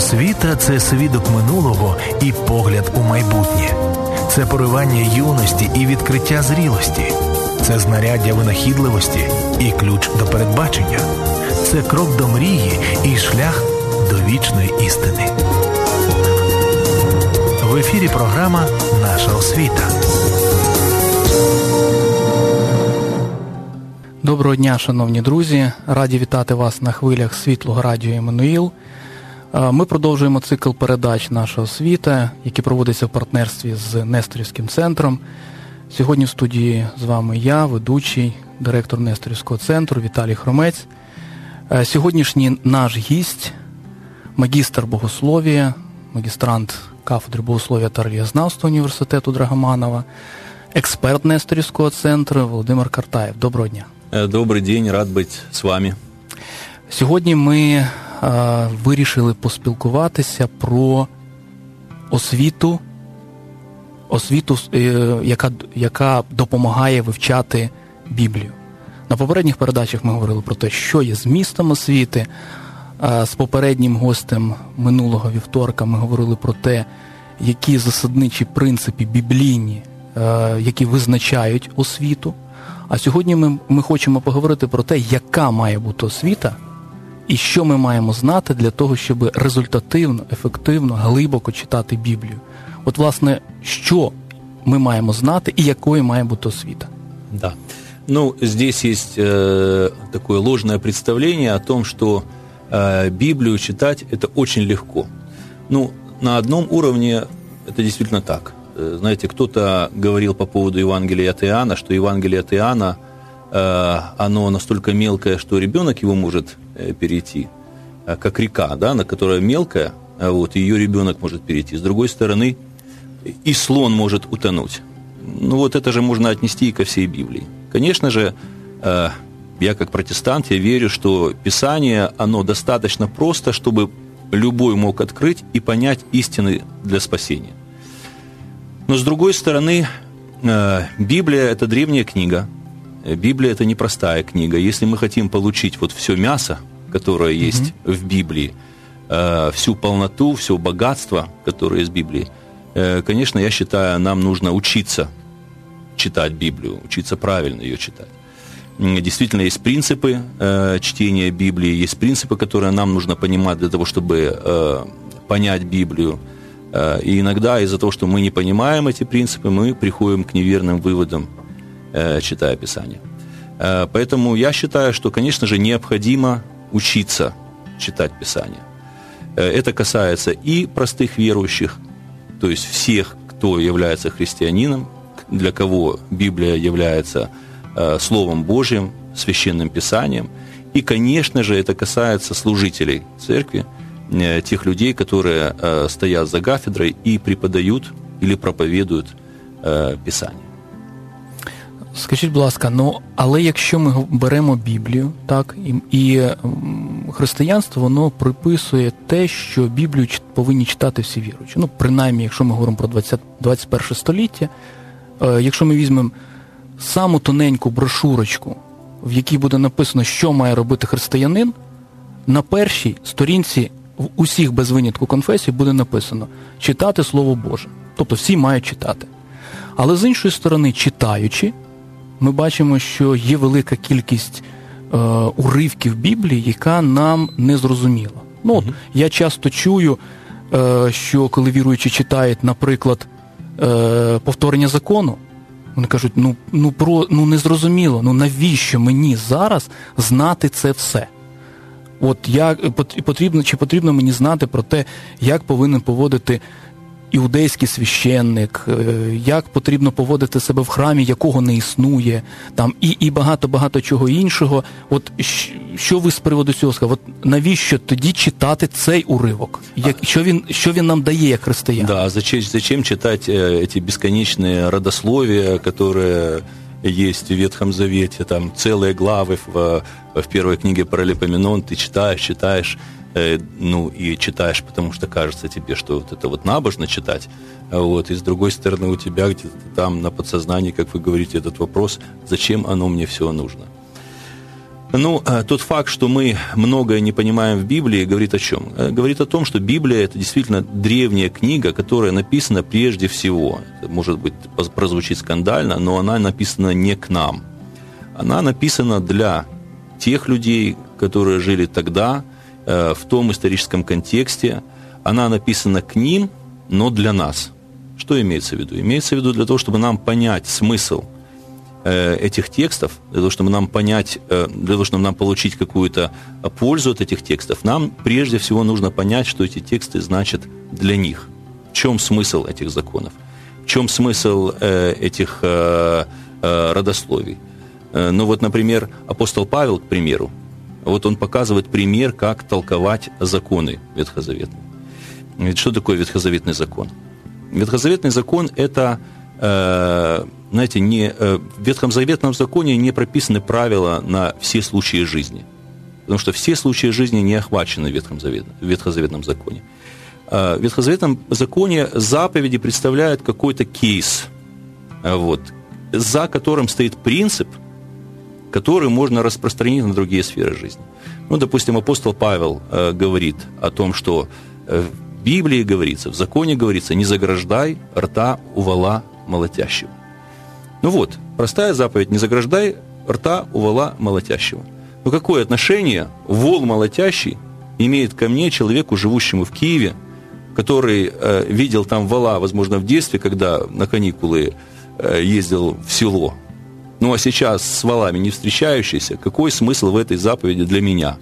Освіта це свідок минулого і погляд у майбутнє, це поривання юності і відкриття зрілості, це знаряддя винахідливості і ключ до передбачення, це крок до мрії і шлях до вічної істини. В ефірі програма Наша освіта. Доброго дня, шановні друзі. Раді вітати вас на хвилях світлого радіо Еммануїл. Ми продовжуємо цикл передач Наша освіта, які проводяться в партнерстві з Несторівським центром. Сьогодні в студії з вами я, ведучий, директор Несторівського центру Віталій Хромець. Сьогоднішній наш гість, магістр богословія, магістрант кафедри богослов'я та релігієзнавства університету Драгоманова, експерт Несторівського центру Володимир Картаєв. Доброго дня. Добрий день, рад бути з вами. Сьогодні ми вирішили поспілкуватися про освіту, освіту, е, яка, яка допомагає вивчати Біблію. На попередніх передачах ми говорили про те, що є змістом освіти. З попереднім гостем минулого вівторка ми говорили про те, які засадничі принципи біблійні, які визначають освіту. А сьогодні ми, ми хочемо поговорити про те, яка має бути освіта і що ми маємо знати для того, щоб результативно, ефективно, глибоко читати Біблію. От, власне, що мы маем знать и якою має бути освіта? Да. Ну, здесь есть э, такое ложное представление о том, что э, Библию читать это очень легко. Ну, на одном уровне это действительно так. Э, знаете, кто-то говорил по поводу Евангелия от Иоанна, что Евангелие от Иоанна, э, оно настолько мелкое, что ребенок его может Э, перейти, э, как река, да, на которая мелкая, а вот, ее ребенок может перейти. С другой стороны, и слон может утонуть. Ну вот это же можно отнести и ко всей Библии. Конечно же, э, я как протестант, я верю, что Писание, оно достаточно просто, чтобы любой мог открыть и понять истины для спасения. Но с другой стороны, Библия – это древняя книга. Библия – это непростая книга. Если мы хотим получить вот все мясо, которое есть mm-hmm. в Библии, э, всю полноту, все богатство, которое в Библии, э, конечно, я считаю, нам нужно учиться читать Библию, учиться правильно ее читать. Действительно, есть принципы э, чтения Библии, есть принципы, которые нам нужно понимать для того, чтобы понять Библию. И иногда из-за того, что мы не понимаем эти принципы, мы приходим к неверным выводам, э, читая Писание. Э, поэтому я считаю, что, конечно же, необходимо учиться читать Писание. Э, это касается и простых верующих, то есть всех, кто является христианином, для кого Библия является Словом Божьим, священным Писанием. И, конечно же, это касается служителей церкви, тех людей, которые стоят за кафедрой и преподают или проповедуют Писание. Скажіть, будь ласка, ну але якщо ми беремо Біблію, так і і християнство воно приписує те, що Біблію повинні читати всі віруючі. Ну, принаймні, якщо ми говоримо про 20, 21 століття, е, якщо ми візьмемо саму тоненьку брошурочку, в якій буде написано, що має робити християнин, на першій сторінці в усіх без винятку конфесій буде написано читати Слово Боже. Тобто всі мають читати. Але з іншої сторони, читаючи ми бачимо, що є велика кількість е, уривків Біблії, яка нам не зрозуміла. Ну, от, Я часто чую, е, що коли віруючі читають, наприклад, е, повторення закону, вони кажуть, ну ну, про, ну незрозуміло, ну навіщо мені зараз знати це все? От як потрібно, чи потрібно мені знати про те, як повинен поводити іудейський священник, е, як потрібно поводити себе в храмі, якого не існує, там і і багато багато чого іншого. От що ви з приводу цього сказали? От навіщо тоді читати цей уривок? Як що він що він нам дає як християн? Да, зачем зачем читати ці безконечні родословия, які есть в Ветхом Завете, там целые главы в, в первой книге Паралипоменон, ты читаешь, читаешь, Э, ну, и читаешь, потому что кажется тебе, что вот это вот набожно читать, вот, и с другой стороны у тебя где-то там на подсознании, как вы говорите, этот вопрос, зачем оно мне все нужно. Ну, э, тот факт, что мы многое не понимаем в Библии, говорит о чем? Э, говорит о том, что Библия – это действительно древняя книга, которая написана прежде всего. Это, может быть, прозвучит скандально, но она написана не к нам. Она написана для тех людей, которые жили тогда, в том историческом контексте. Она написана к ним, но для нас. Что имеется в виду? Имеется в виду для того, чтобы нам понять смысл – Э, этих текстов, для того, чтобы нам понять, э, для того, чтобы нам получить какую-то пользу от этих текстов, нам прежде всего нужно понять, что эти тексты значат для них. В чем смысл этих законов? В чем смысл э, этих родословий? Ну вот, например, апостол Павел, к примеру, вот он показывает пример, как толковать законы ветхозаветные. Ведь что такое ветхозаветный закон? Ветхозаветный закон – это знаете, не, э, в Ветхом Заветном законе не прописаны правила на все случаи жизни. Потому что все случаи жизни не охвачены в Ветхом, Заветном, в Ветхозаветном законе. А, в Ветхозаветном законе заповеди представляют какой-то кейс, вот, за которым стоит принцип, который можно распространить на другие сферы жизни. Ну, допустим, апостол Павел э, говорит о том, что э, в Библии говорится, в законе говорится, не заграждай рта у вала молотящего. Ну вот, простая заповедь, не заграждай рта у вола молотящего. Но какое отношение вол молотящий имеет ко мне, человеку, живущему в Киеве, который э, видел там вала, возможно, в детстве, когда на каникулы э, ездил в село. Ну а сейчас с валами не встречающийся, какой смысл в этой заповеди для меня?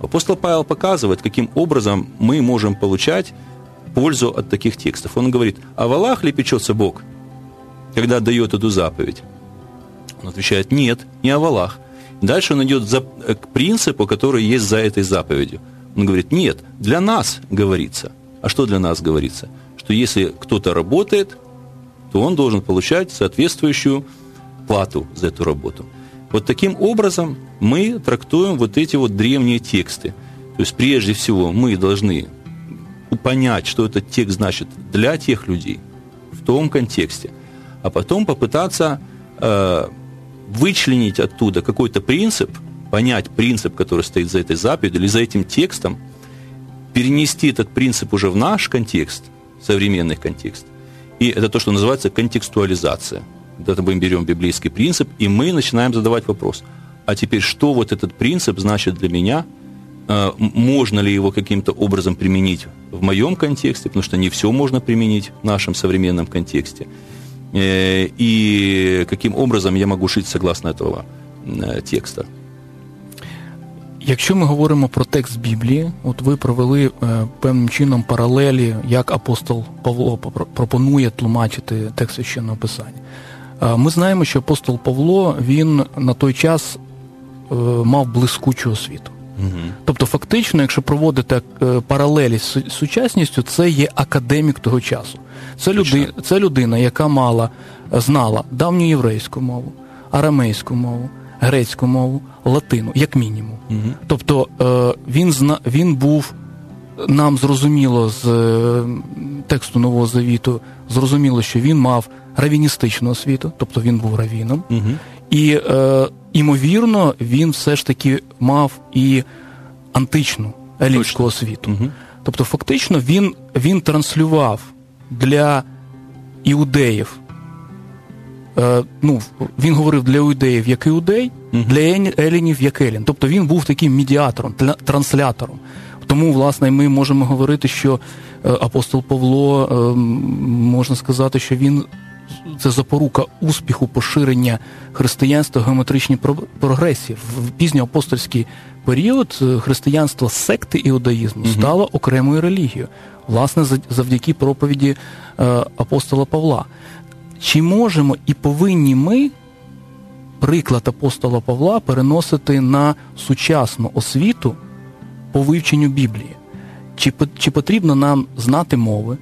Апостол Павел показывает, каким образом мы можем получать пользу от таких текстов. Он говорит, о валах ли печется Бог – когда дает эту заповедь? Он отвечает, нет, не о валах. Дальше он идет за, э, к принципу, который есть за этой заповедью. Он говорит, нет, для нас говорится. А что для нас говорится? Что если кто-то работает, то он должен получать соответствующую плату за эту работу. Вот таким образом мы трактуем вот эти вот древние тексты. То есть прежде всего мы должны понять, что этот текст значит для тех людей в том контексте – а потом попытаться э, вычленить оттуда какой-то принцип, понять принцип, который стоит за этой заповедью или за этим текстом, перенести этот принцип уже в наш контекст, современный контекст. И это то, что называется контекстуализация. Это мы берем библейский принцип, и мы начинаем задавать вопрос, а теперь что вот этот принцип значит для меня? Э, можно ли его каким-то образом применить в моем контексте, потому что не все можно применить в нашем современном контексте. Э, и каким образом я могу жить согласно этого э, текста. Якщо ми говоримо про текст Біблії, от ви провели е, певним чином паралелі, як апостол Павло пропонує тлумачити текст священного писання. Е, ми знаємо, що апостол Павло він на той час е, мав блискучу освіту. Угу. Тобто, фактично, якщо проводити е, паралелі з сучасністю, це є академік того часу. Це люди, це людина, яка мала знала давню єврейську мову, арамейську мову, грецьку мову, латину, як мінімум. Угу. Тобто він зна, він був нам зрозуміло з е, тексту Нового Завіту, зрозуміло, що він мав равіністичну освіту, тобто він був равіном. Угу. І, е, імовірно, він все ж таки мав і античну елінську освіту. Угу. Тобто, фактично, він, він транслював для іудеїв. Е, ну, Він говорив для іудеїв як іудей, mm-hmm. для елінів як елін. Тобто він був таким медіатором, транслятором. Тому, власне, ми можемо говорити, що е, апостол Павло, е, можна сказати, що він це запорука успіху поширення християнства геометричній прогресії. В пізньоапостольський період християнство секти іудаїзму стало окремою релігією власне, завдяки проповіді е, апостола Павла. Чи можемо і повинні ми приклад апостола Павла переносити на сучасну освіту по вивченню Біблії? Чи, Чи потрібно нам знати мови?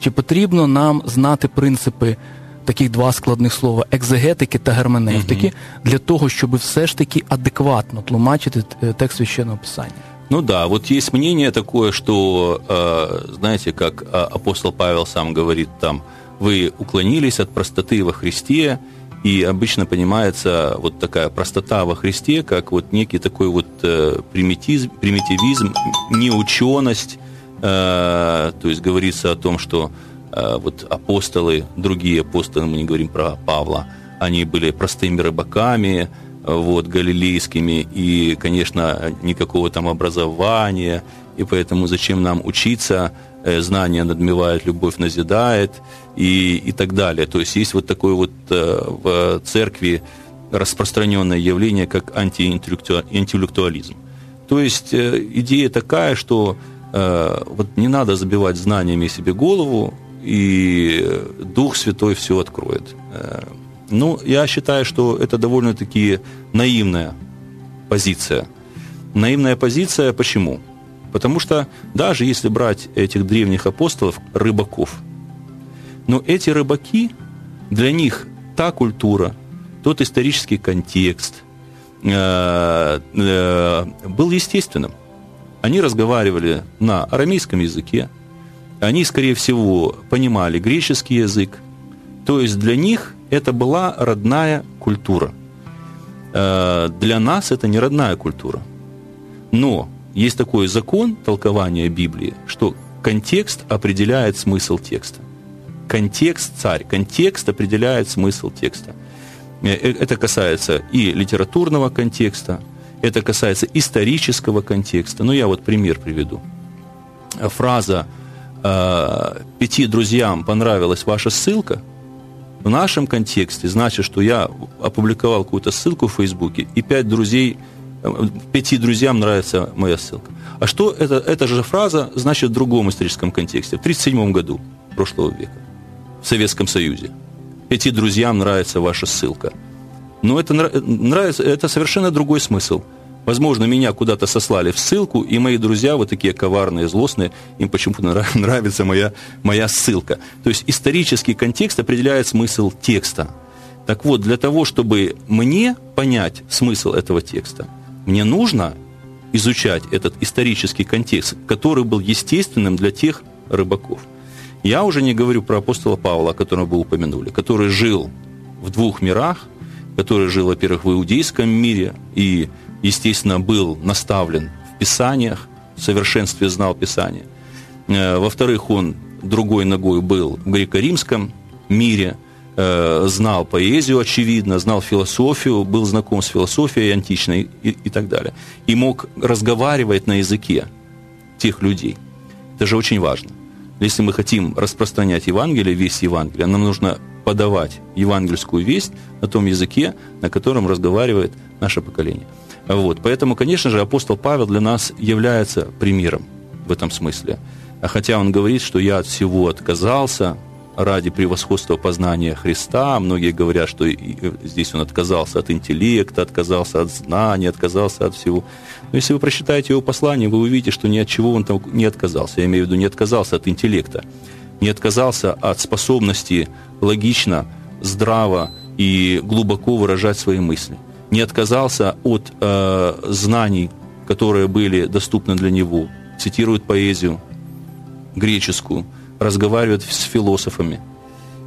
Чи потрібно нам знати принципи таких два складних слова екзегетики та герменевтики, угу. для того, щоб все ж таки адекватно тлумачити е, текст священного писання? Ну да, вот есть мнение такое, что, э, знаете, как э, апостол Павел сам говорит там, вы уклонились от простоты во Христе и обычно понимается вот такая простота во Христе, как вот некий такой вот э, примитивизм, примитивизм неученость, э, то есть говорится о том, что э, вот апостолы, другие апостолы, мы не говорим про Павла, они были простыми рыбаками, вот, галилейскими, и, конечно, никакого там образования, и поэтому зачем нам учиться, знание надмевает, любовь назидает, и, и так далее. То есть есть вот такое вот э, в церкви распространенное явление, как антиинтеллектуализм. То есть э, идея такая, что вот не надо забивать знаниями себе голову, и Дух Святой все откроет. Ну, я считаю, что это довольно-таки наивная позиция. Наивная позиция почему? Потому что даже если брать этих древних апостолов, рыбаков, но эти рыбаки, для них та культура, тот исторический контекст э, э, был естественным. Они разговаривали на арамейском языке, они, скорее всего, понимали греческий язык, то есть для них это была родная культура. Э, для нас это не родная культура. Но есть такой закон толкования Библии, что контекст определяет смысл текста. Контекст царь, контекст определяет смысл текста. Э, э, это касается и литературного контекста, это касается исторического контекста. Ну, я вот пример приведу. Фраза «пяти друзьям понравилась ваша ссылка» – в нашем контексте значит, что я опубликовал какую-то ссылку в Фейсбуке, и пять друзей, э, пяти друзьям нравится моя ссылка. А что это, эта же фраза значит в другом историческом контексте? В 1937 году прошлого века в Советском Союзе. Пяти друзьям нравится ваша ссылка. Но это нравится, это совершенно другой смысл – Возможно, меня куда-то сослали в ссылку, и мои друзья, вот такие коварные, злостные, им почему-то нравится моя, моя ссылка. То есть исторический контекст определяет смысл текста. Так вот, для того, чтобы мне понять смысл этого текста, мне нужно изучать этот исторический контекст, который был естественным для тех рыбаков. Я уже не говорю про апостола Павла, о котором вы упомянули, который жил в двух мирах, который жил, во-первых, в иудейском мире и естественно, был наставлен в Писаниях, в совершенстве знал Писание. Э, во-вторых, он другой ногой был в греко-римском мире, знал поэзию, очевидно, знал философию, был знаком с философией античной и, и так далее. И мог разговаривать на языке тех людей. Это же очень важно. Если мы хотим распространять Евангелие, весь Евангелие, нам нужно подавать евангельскую весть на том языке, на котором разговаривает наше поколение. Вот. Поэтому, конечно же, апостол Павел для нас является примером в этом смысле. А хотя он говорит, что я от всего отказался ради превосходства познания Христа, многие говорят, что здесь он отказался от интеллекта, отказался от знаний, отказался от всего. Но если вы прочитаете его послание, вы увидите, что ни от чего он там не отказался. Я имею в виду, не отказался от интеллекта, не отказался от способности логично, здраво и глубоко выражать свои мысли не отказался от э, знаний, которые были доступны для него, цитирует поэзию греческую, разговаривает с философами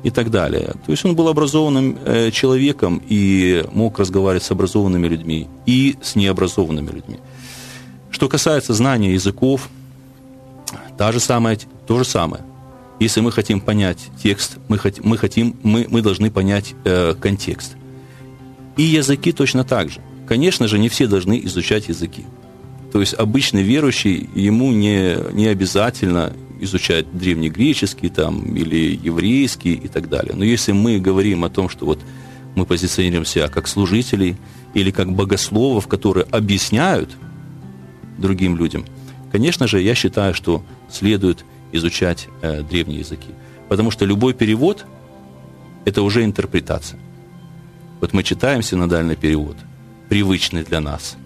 и так далее. То есть он был образованным э, человеком и мог разговаривать с образованными людьми и с необразованными людьми. Что касается знания языков, та же самая, то же самое. Если мы хотим понять текст, мы, хотим, мы, хотим, мы, мы должны понять э, контекст. И языки точно так же. Конечно же, не все должны изучать языки. То есть обычный верующий, ему не, не обязательно изучать древнегреческий там, или еврейский и так далее. Но если мы говорим о том, что вот мы позиционируем себя как служителей или как богословов, которые объясняют другим людям, конечно же, я считаю, что следует изучать э, древние языки. Потому что любой перевод – это уже интерпретация. Вот мы читаем синодальный перевод, привычный для нас.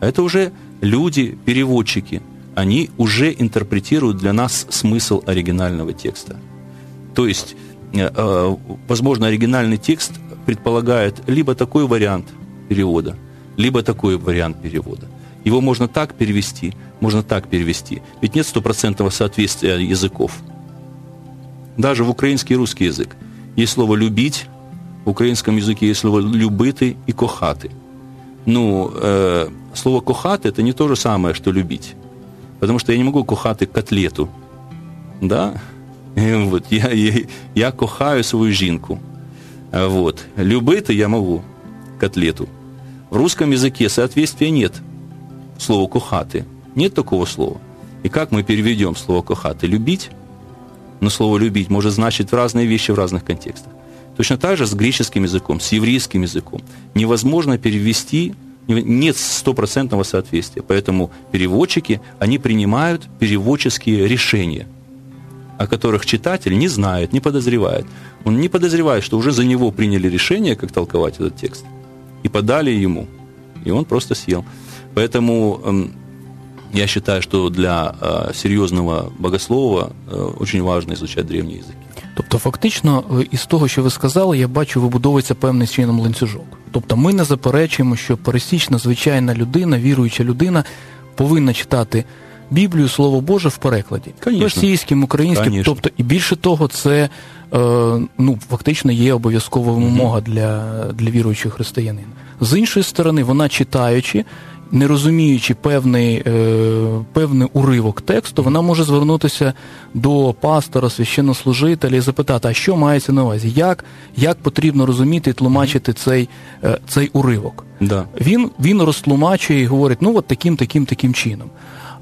А это уже люди, переводчики, они уже интерпретируют для нас смысл оригинального текста. То есть, э, э, возможно, оригинальный текст предполагает либо такой вариант перевода, либо такой вариант перевода. Его можно так перевести, можно так перевести. Ведь нет стопроцентного соответствия языков. Даже в украинский и русский язык есть слово «любить», В украинском языке есть слово «любити» и «кохати». Ну, э, слово «кохати» – это не то же самое, что «любить». Потому что я не могу кохати котлету. Да? Вот, я, я, я кохаю свою жінку. Вот. Любити я могу котлету. В русском языке соответствия нет слову «кохати». Нет такого слова. И как мы переведем слово «кохати»? «Любить»? Но слово «любить» может значить разные вещи в разных контекстах. Точно так же с греческим языком, с еврейским языком. Невозможно перевести, нет стопроцентного соответствия. Поэтому переводчики, они принимают переводческие решения, о которых читатель не знает, не подозревает. Он не подозревает, что уже за него приняли решение, как толковать этот текст, и подали ему. И он просто съел. Поэтому эм, я считаю, что для э, серйозного богослова э, очень важно изучать древні язики. Тобто, фактично, е, із того, що ви сказали, я бачу, вибудовується певний чином ланцюжок. Тобто, ми не заперечуємо, що пересічна звичайна людина, віруюча людина, повинна читати Біблію, Слово Боже в перекладі Конечно. російським, українським. Конечно. Тобто, і більше того, це е, ну, фактично є обов'язкова вимога для, для віруючого християнина. З іншої сторони, вона читаючи. Не розуміючи певний е, певний уривок тексту, вона може звернутися до пастора, священнослужителя і запитати, а що мається на увазі, як як потрібно розуміти і тлумачити цей е, цей уривок. Да. Він він розтлумачує і говорить, ну от таким, таким, таким чином.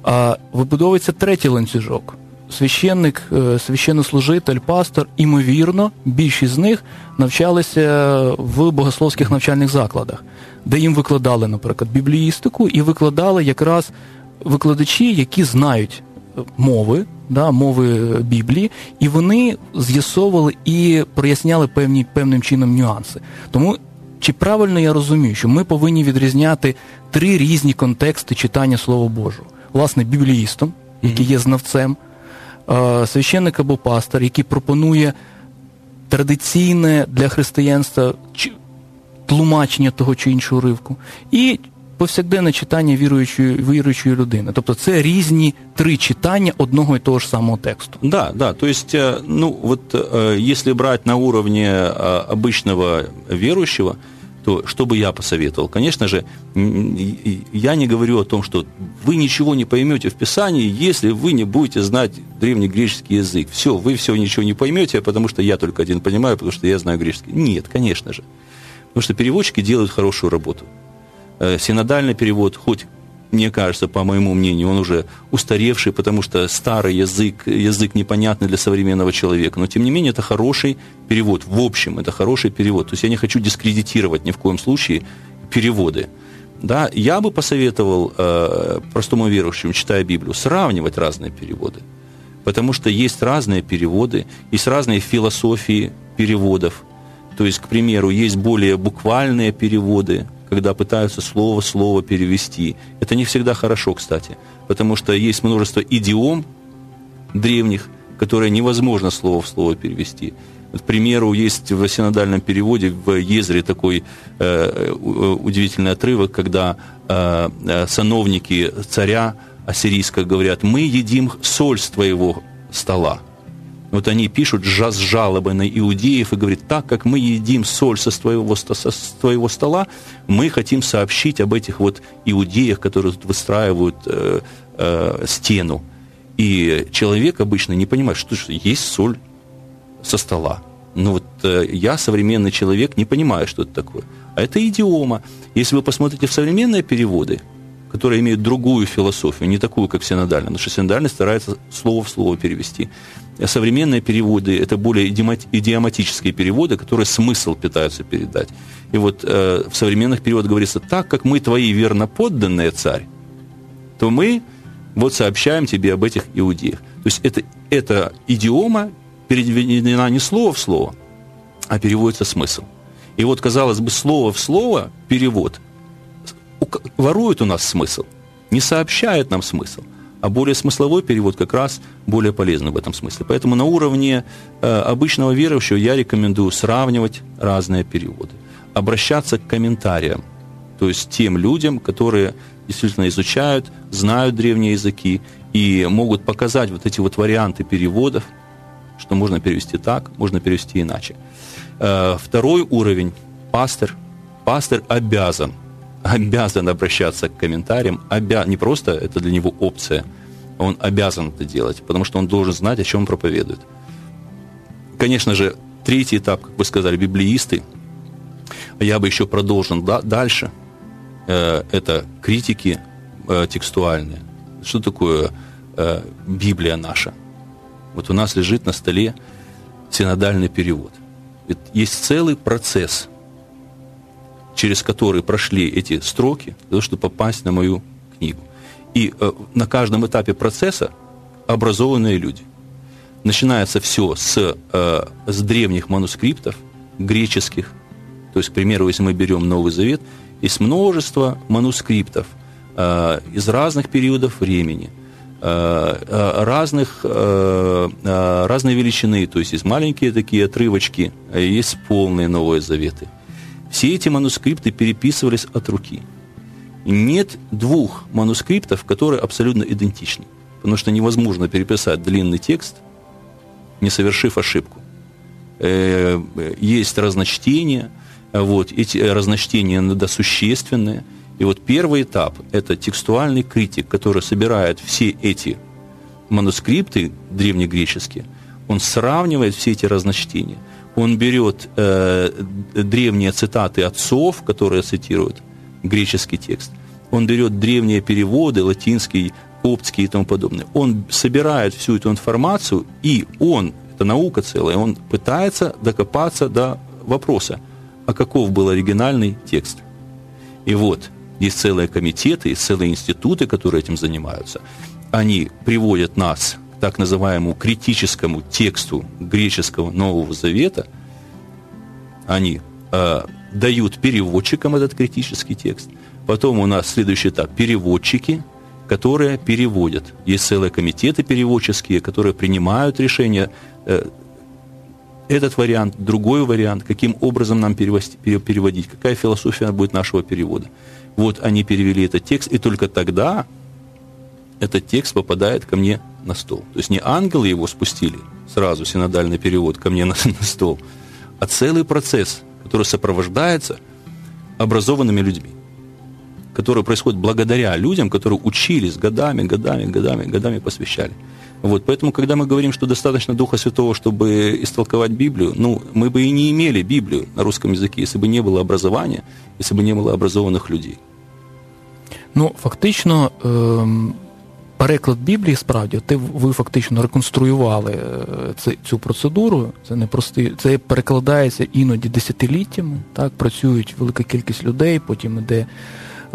А вибудовується третій ланцюжок. Священник, е, священнослужитель, пастор, імовірно, більшість з них навчалися в богословських навчальних закладах, де їм викладали, наприклад, бібліїстику, і викладали якраз викладачі, які знають мови, да, мови Біблії, і вони з'ясовували і проясняли певні певним чином нюанси. Тому чи правильно я розумію, що ми повинні відрізняти три різні контексти читання Слова Божого? Власне, бібліїстом, який є знавцем, священник або пастор, який пропонує традиційне для християнства тлумачення того чи іншого уривку, і повсякденне читання віруючої віруючої людини. Тобто це різні три читання одного і того ж самого тексту. Да, да. То есть, ну вот если брать на уровне обычного верующего, то что бы я посоветовал? Конечно же, я не говорю о том, что вы ничего не поймете в Писании, если вы не будете знать древнегреческий язык. Все, вы все ничего не поймете, потому что я только один понимаю, потому что я знаю греческий. Нет, конечно же. Потому что переводчики делают хорошую работу. Синодальный перевод, хоть мне кажется, по моему мнению, он уже устаревший, потому что старый язык, язык непонятный для современного человека. Но, тем не менее, это хороший перевод. В общем, это хороший перевод. То есть я не хочу дискредитировать ни в коем случае переводы. Да, я бы посоветовал э, простому верующему, читая Библию, сравнивать разные переводы. Потому что есть разные переводы, есть разные философии переводов. То есть, к примеру, есть более буквальные переводы, когда пытаются слово в слово перевести. Это не всегда хорошо, кстати, потому что есть множество идиом древних, которые невозможно слово в слово перевести. К примеру, есть в синодальном переводе в Езре такой э, удивительный отрывок, когда э, сановники царя ассирийского говорят, мы едим соль с твоего стола. Вот они пишут с жалобой на иудеев и говорят, так как мы едим соль со твоего, со твоего стола, мы хотим сообщить об этих вот иудеях, которые тут выстраивают э, э, стену. И человек обычно не понимает, что, что есть соль со стола. Но вот э, я, современный человек, не понимаю, что это такое. А это идиома. Если вы посмотрите в современные переводы, которые имеют другую философию, не такую, как синодальная, потому что синодальный старается слово в слово перевести. А современные переводы – это более идиоматические переводы, которые смысл пытаются передать. И вот э, в современных переводах говорится, так как мы твои верноподданные, царь, то мы вот сообщаем тебе об этих иудеях. То есть это, это идиома переведена не слово в слово, а переводится смысл. И вот, казалось бы, слово в слово перевод ворует у нас смысл, не сообщает нам смысл а более смысловой перевод как раз более полезный в этом смысле. Поэтому на уровне э, обычного верующего я рекомендую сравнивать разные переводы, обращаться к комментариям, то есть тем людям, которые действительно изучают, знают древние языки и могут показать вот эти вот варианты переводов, что что можно перевести так, можно перевести иначе. Э, второй уровень – пастор. Пастор обязан, обязан обращаться к комментариям, обя... не просто это для него опция, он обязан это делать, потому что он должен знать, о чем он проповедует. Конечно же, третий этап, как вы сказали, библеисты. Я бы еще продолжил да, дальше. Э, это критики э, текстуальные. Что такое э, Библия наша? Вот у нас лежит на столе синодальный перевод. Ведь есть целый процесс, через который прошли эти строки, для того, чтобы попасть на мою книгу. И э, на каждом этапе процесса образованные люди. Начинается все с, э, с древних манускриптов, греческих. То есть, к примеру, если мы берем Новый Завет, есть множество манускриптов э, из разных периодов времени – Э, э, разных, э, разной величины, то есть есть маленькие такие отрывочки, а есть полные Новые Заветы. Все эти манускрипты переписывались от руки. Нет двух манускриптов, которые абсолютно идентичны, потому что невозможно переписать длинный текст, не совершив ошибку. Есть разночтения, вот, эти разночтения иногда существенные – и вот первый этап – это текстуальный критик, который собирает все эти манускрипты древнегреческие, он сравнивает все эти разночтения. Он берет э, древние цитаты отцов, которые цитируют греческий текст. Он берет древние переводы, латинский, коптский и тому подобное. Он собирает всю эту информацию, и он, это наука целая, он пытается докопаться до вопроса, а каков был оригинальный текст. И вот есть целые комитеты, есть целые институты, которые этим занимаются. Они приводят нас так называемому критическому тексту греческого Нового Завета. Они э, дают переводчикам этот критический текст. Потом у нас следующий этап – переводчики, которые переводят. Есть целые комитеты переводческие, которые принимают решение э, этот вариант, другой вариант, каким образом нам переводить, какая философия будет нашего перевода. Вот они перевели этот текст, и только тогда этот текст попадает ко мне на стол. То есть не ангелы его спустили, сразу синодальный перевод ко мне на, на стол, а целый процесс, который сопровождается образованными людьми, который происходит благодаря людям, которые учились годами, годами, годами, годами посвящали. Вот, поэтому, когда мы говорим, что достаточно Духа Святого, чтобы истолковать Библию, ну, мы бы и не имели Библию на русском языке, если бы не было образования, если бы не было образованных людей. Ну, фактично, ем, переклад Біблії справді, ти ви фактично реконструювали е, цю процедуру. Це не прости, це перекладається іноді десятиліттями. Так, працюють велика кількість людей, потім іде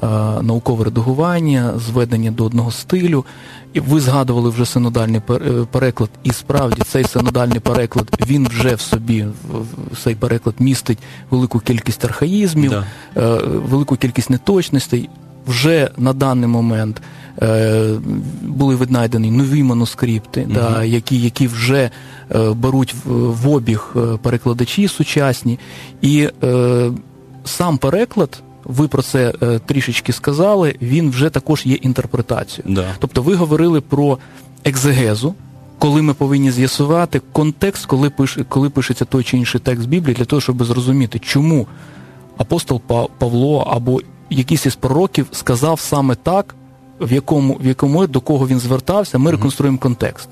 Е, наукове редагування, зведення до одного стилю. І ви згадували вже синодальний е, переклад, і справді цей синодальний переклад він вже в собі цей переклад містить велику кількість архаїзмів, да. Е, велику кількість неточностей. Вже на даний момент були віднайдені нові манускрипти, угу. да, які які вже е, беруть в, в обіг перекладачі сучасні, і е, сам переклад ви про це е, трішечки сказали, він вже також є інтерпретацією. Да. Тобто ви говорили про екзегезу, коли ми повинні з'ясувати контекст, коли пише, коли пишеться той чи інший текст Біблії, для того, щоб зрозуміти, чому апостол Павло або якийсь із пророків сказав саме так, в якому в якому до кого він звертався, ми реконструємо контекст.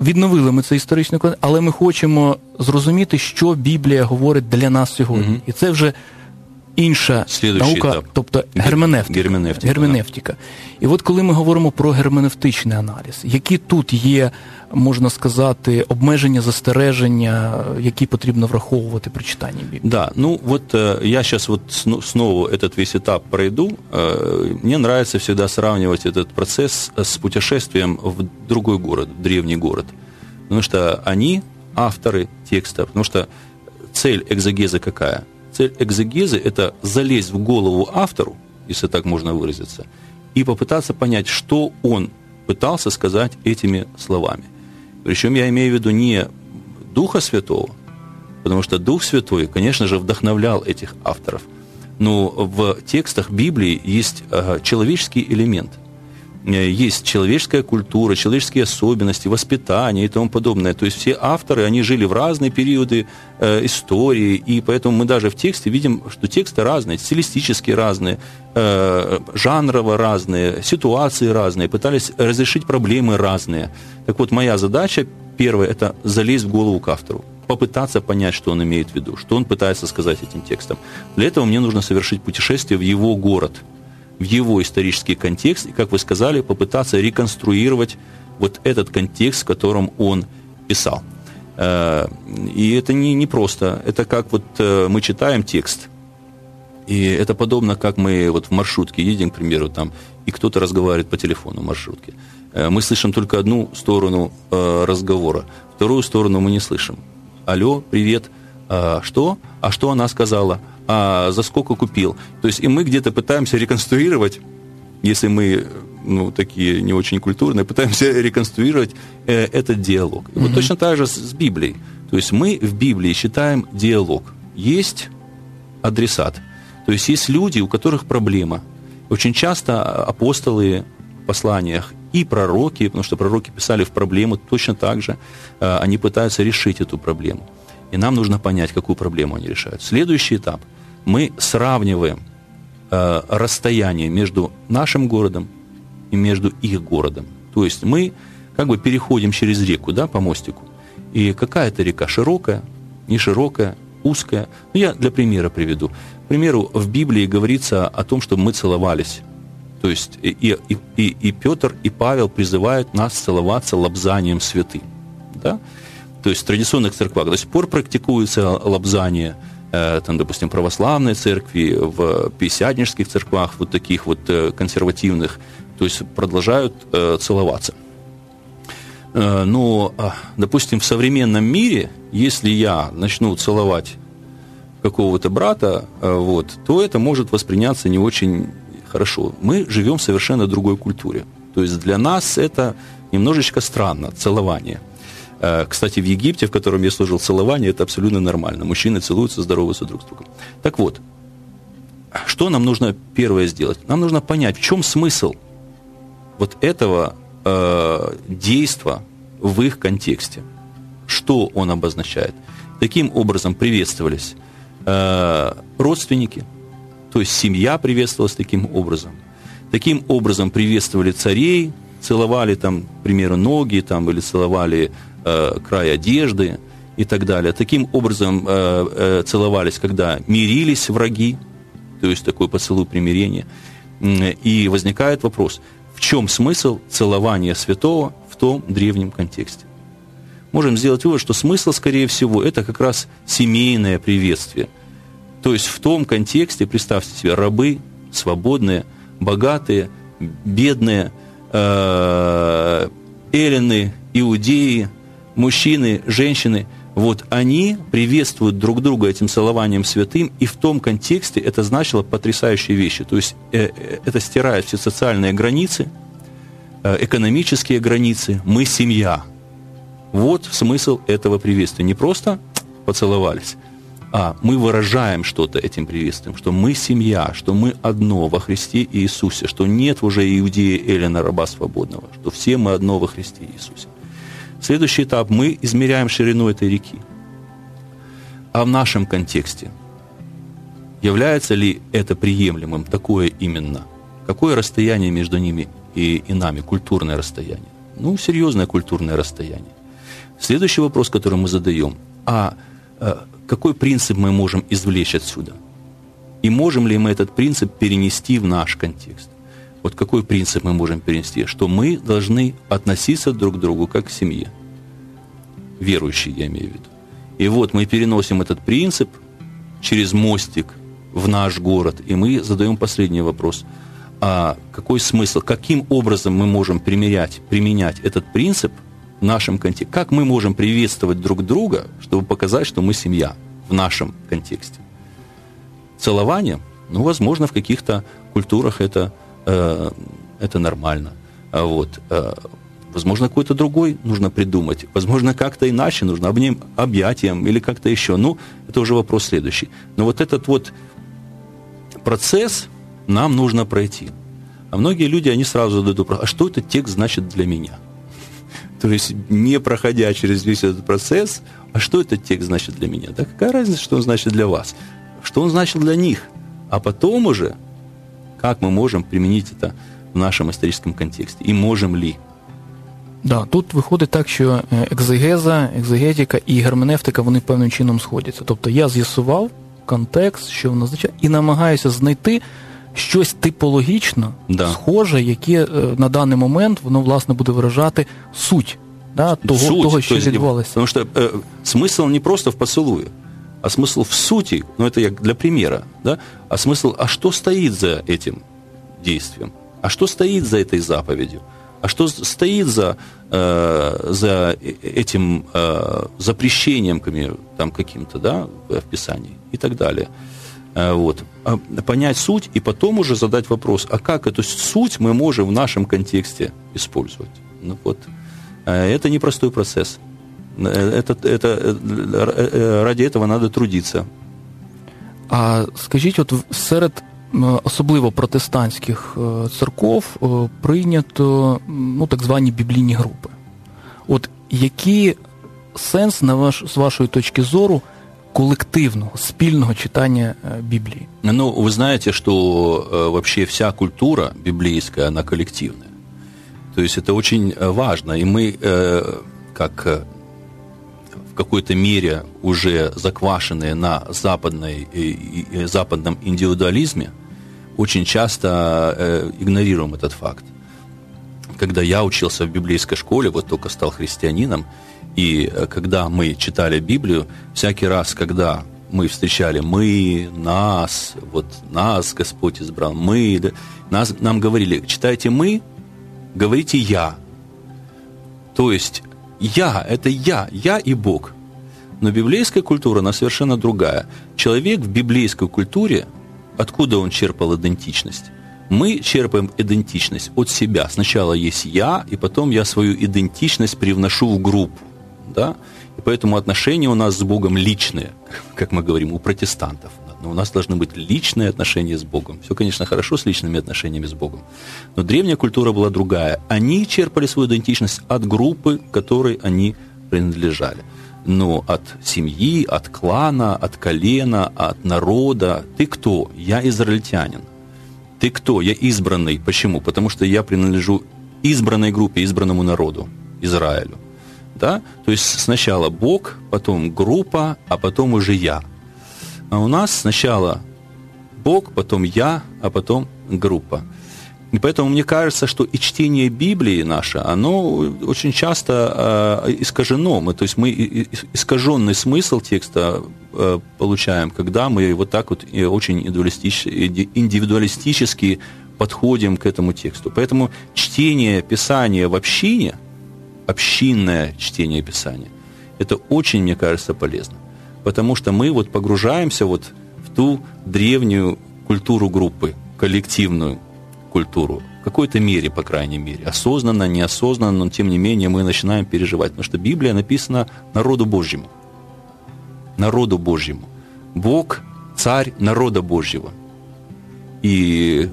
Відновили ми цей історичний контекст, але ми хочемо зрозуміти, що Біблія говорить для нас сьогодні. І це вже інша Слідуючий наука, етап. тобто герменевтика. Герменевтика. герменевтика. І от коли ми говоримо про герменевтичний аналіз, які тут є, можна сказати, обмеження, застереження, які потрібно враховувати при читанні Библии? Да, ну вот э, я сейчас вот снова этот весь этап пройду. Э, мне нравится всегда сравнивать этот процесс с путешествием в другой город, в древний город. Потому что они авторы текста, потому что цель экзогеза какая – Цель экзегезы – это залезть в голову автору, если так можно выразиться, и попытаться понять, что он пытался сказать этими словами. Причем я имею в виду не Духа Святого, потому что Дух Святой, конечно же, вдохновлял этих авторов. Но в текстах Библии есть человеческий элемент. Э, есть человеческая культура, человеческие особенности, воспитание и тому подобное. То есть все авторы, они жили в разные периоды э, истории, и поэтому мы даже в тексте видим, что тексты разные, стилистически разные, э, жанрово разные, ситуации разные, пытались разрешить проблемы разные. Так вот, моя задача первое – это залезть в голову к автору попытаться понять, что он имеет в виду, что он пытается сказать этим текстом. Для этого мне нужно совершить путешествие в его город, в его исторический контекст, и, как вы сказали, попытаться реконструировать вот этот контекст, в котором он писал. Э, и это не, не просто. Это как вот э, мы читаем текст, и это подобно, как мы вот в маршрутке едем, к примеру, там, и кто-то разговаривает по телефону в маршрутке. Э, мы слышим только одну сторону разговора, вторую сторону мы не слышим алло, привет, а, что? А что она сказала? А за сколько купил? То есть и мы где-то пытаемся реконструировать, если мы ну, такие не очень культурные, пытаемся реконструировать э, этот диалог. И mm-hmm. вот точно так же с, с Библией. То есть мы в Библии читаем диалог. Есть адресат. То есть есть люди, у которых проблема. Очень часто апостолы в посланиях и пророки, потому что пророки писали в проблему точно так же, э, они пытаются решить эту проблему. И нам нужно понять, какую проблему они решают. Следующий этап. Мы сравниваем э, расстояние между нашим городом и между их городом. То есть мы как бы переходим через реку, да, по мостику. И какая это река? Широкая, не широкая, узкая. Ну, я для примера приведу. К примеру, в Библии говорится о том, чтобы мы целовались то есть и, и, и, и Петр, и Павел призывают нас целоваться лобзанием святым. Да? То есть в традиционных церквах до сих пор практикуется лобзание, там, допустим, православной церкви, в пятидесятнических церквах, вот таких вот э, консервативных, то есть продолжают э, целоваться. Э, но, а, допустим, в современном мире, если я начну целовать какого-то брата, э, вот, то это может восприняться не очень хорошо. Мы живем в совершенно другой культуре. То есть для нас это немножечко странно, целование. Э, кстати, в Египте, в котором я служил, целование – это абсолютно нормально. Мужчины целуются, здороваются друг с другом. Так вот, что нам нужно первое сделать? Нам нужно понять, в чем смысл вот этого э, действа в их контексте. Что он обозначает? Таким образом приветствовались э, родственники – то есть семья приветствовалась таким образом. Таким образом приветствовали царей, целовали там, к примеру, ноги там, или целовали край одежды и так далее. Таким образом э, э, целовались, когда мирились враги, то есть такой поцелуй примирения. И возникает вопрос, в чем смысл целования святого в том древнем контексте? Можем сделать вывод, что смысл, скорее всего, это как раз семейное приветствие – то есть в том контексте, представьте себе, рабы, свободные, богатые, бедные, э, эллины, иудеи, мужчины, женщины, вот они приветствуют друг друга этим целованием святым, и в том контексте это значило потрясающие вещи. То есть э, э, это стирает все социальные границы, экономические границы, мы семья. Вот смысл этого приветствия. Не просто поцеловались, а мы выражаем что-то этим приветствием, что мы семья, что мы одно во Христе Иисусе, что нет уже иудея Эллина, раба свободного, что все мы одно во Христе Иисусе. Следующий этап – мы измеряем ширину этой реки. А в нашем контексте является ли это приемлемым, такое именно? Какое расстояние между ними и, и нами, культурное расстояние? Ну, серьезное культурное расстояние. Следующий вопрос, который мы задаем, а э, какой принцип мы можем извлечь отсюда? И можем ли мы этот принцип перенести в наш контекст? Вот какой принцип мы можем перенести? Что мы должны относиться друг к другу как к семье. Верующие, я имею в виду. И вот мы переносим этот принцип через мостик в наш город, и мы задаем последний вопрос. А какой смысл, каким образом мы можем примерять, применять этот принцип – в нашем контексте. Как мы можем приветствовать друг друга, чтобы показать, что мы семья в нашем контексте? Целование, ну, возможно, в каких-то культурах это, это нормально. А вот, э, возможно, какой-то другой нужно придумать. Возможно, как-то иначе нужно, обним, объятием или как-то еще. Ну, это уже вопрос следующий. Но вот этот вот процесс нам нужно пройти. А многие люди, они сразу задают вопрос, а что этот текст значит для меня? То есть, не проходя через весь этот процесс, а что этот текст значит для меня? Да какая разница, что он значит для вас? Что он значил для них? А потом уже, как мы можем применить это в нашем историческом контексте? И можем ли? Да, тут виходить так, що екзегеза, екзегетика і герменевтика вони певним чином сходяться. Тобто я з'ясував контекст, що воно означає, і намагаюся знайти щось типологічно да. схоже, яке на даний момент воно власне буде виражати суть да, того, суть, того, що відбувалося. Потому что э, смысл не просто в поцелуе, А смысл в сути, ну это я для примера, да, а смысл, а что стоит за этим действием, а что стоит за этой заповедью, а что стоит за, э, за этим э, запрещением там, каким-то да, в Писании и так далее. Э, вот. А понять суть и потом уже задать вопрос, а как эту суть мы можем в нашем контексте использовать? Ну, вот. Это непростой процесс. Это, это, ради этого надо трудиться. А скажіть, от серед особливо протестантських церков прийнято ну, так звані біблійні групи. От який сенс, на ваш, з вашої точки зору, коллективного, спільного читания Библии? Ну, вы знаете, что э, вообще вся культура библейская, она коллективная. То есть это очень важно. И мы, э, как э, в какой-то мере уже заквашенные на западной, э, западном индивидуализме, очень часто э, игнорируем этот факт. Когда я учился в библейской школе, вот только стал христианином, и э, когда мы читали Библию, всякий раз, когда мы встречали мы, нас, вот нас Господь избрал, мы, да, нас, нам говорили, читайте мы, говорите я. То есть я, это я, я и Бог. Но библейская культура, она совершенно другая. Человек в библейской культуре, откуда он черпал идентичность? Мы черпаем идентичность от себя. Сначала есть я, и потом я свою идентичность привношу в группу. Да? И поэтому отношения у нас с Богом личные, как мы говорим, у протестантов. Но у нас должны быть личные отношения с Богом. Все, конечно, хорошо с личными отношениями с Богом. Но древняя культура была другая. Они черпали свою идентичность от группы, которой они принадлежали. Ну, от семьи, от клана, от колена, от народа. Ты кто? Я израильтянин. Ты кто? Я избранный. Почему? Потому что я принадлежу избранной группе, избранному народу, Израилю. Да? То есть сначала Бог, потом группа, а потом уже я. А у нас сначала Бог, потом я, а потом группа. И поэтому мне кажется, что и чтение Библии наше, оно очень часто э, искажено. Мы, то есть мы искаженный смысл текста э, получаем, когда мы вот так вот очень индивидуалистически подходим к этому тексту. Поэтому чтение Писания в общине, общинное чтение Писания, это очень, мне кажется, полезно. Потому что мы вот погружаемся вот в ту древнюю культуру группы, коллективную, культуру. В какой-то мере, по крайней мере. Осознанно, неосознанно, но тем не менее мы начинаем переживать. Потому что Библия написана народу Божьему. Народу Божьему. Бог – царь народа Божьего. И,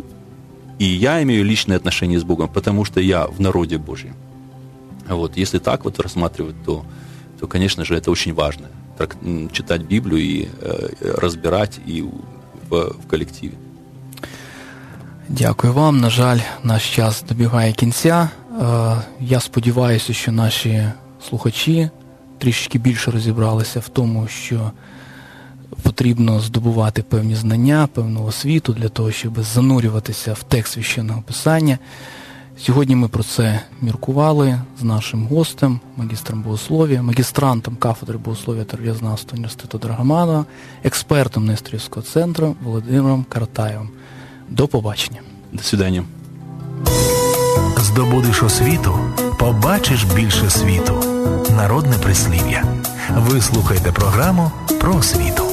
и я имею личное отношение с Богом, потому что я в народе Божьем. Вот, если так вот рассматривать, то, то, конечно же, это очень важно. Читать Библию и э, разбирать и в, в коллективе. Дякую вам. На жаль, наш час добігає кінця. Я сподіваюся, що наші слухачі трішечки більше розібралися в тому, що потрібно здобувати певні знання, певну освіту для того, щоб занурюватися в текст священного писання. Сьогодні ми про це міркували з нашим гостем, магістром богослов'я, магістрантом кафедри богослов'я та релігізнавства університету Драгоманова, експертом Нестрівського центру Володимиром Каратаєвим. До побачення. До свидання. Здобудеш освіту, побачиш більше світу. Народне прислів'я. Ви слухаєте програму про освіту.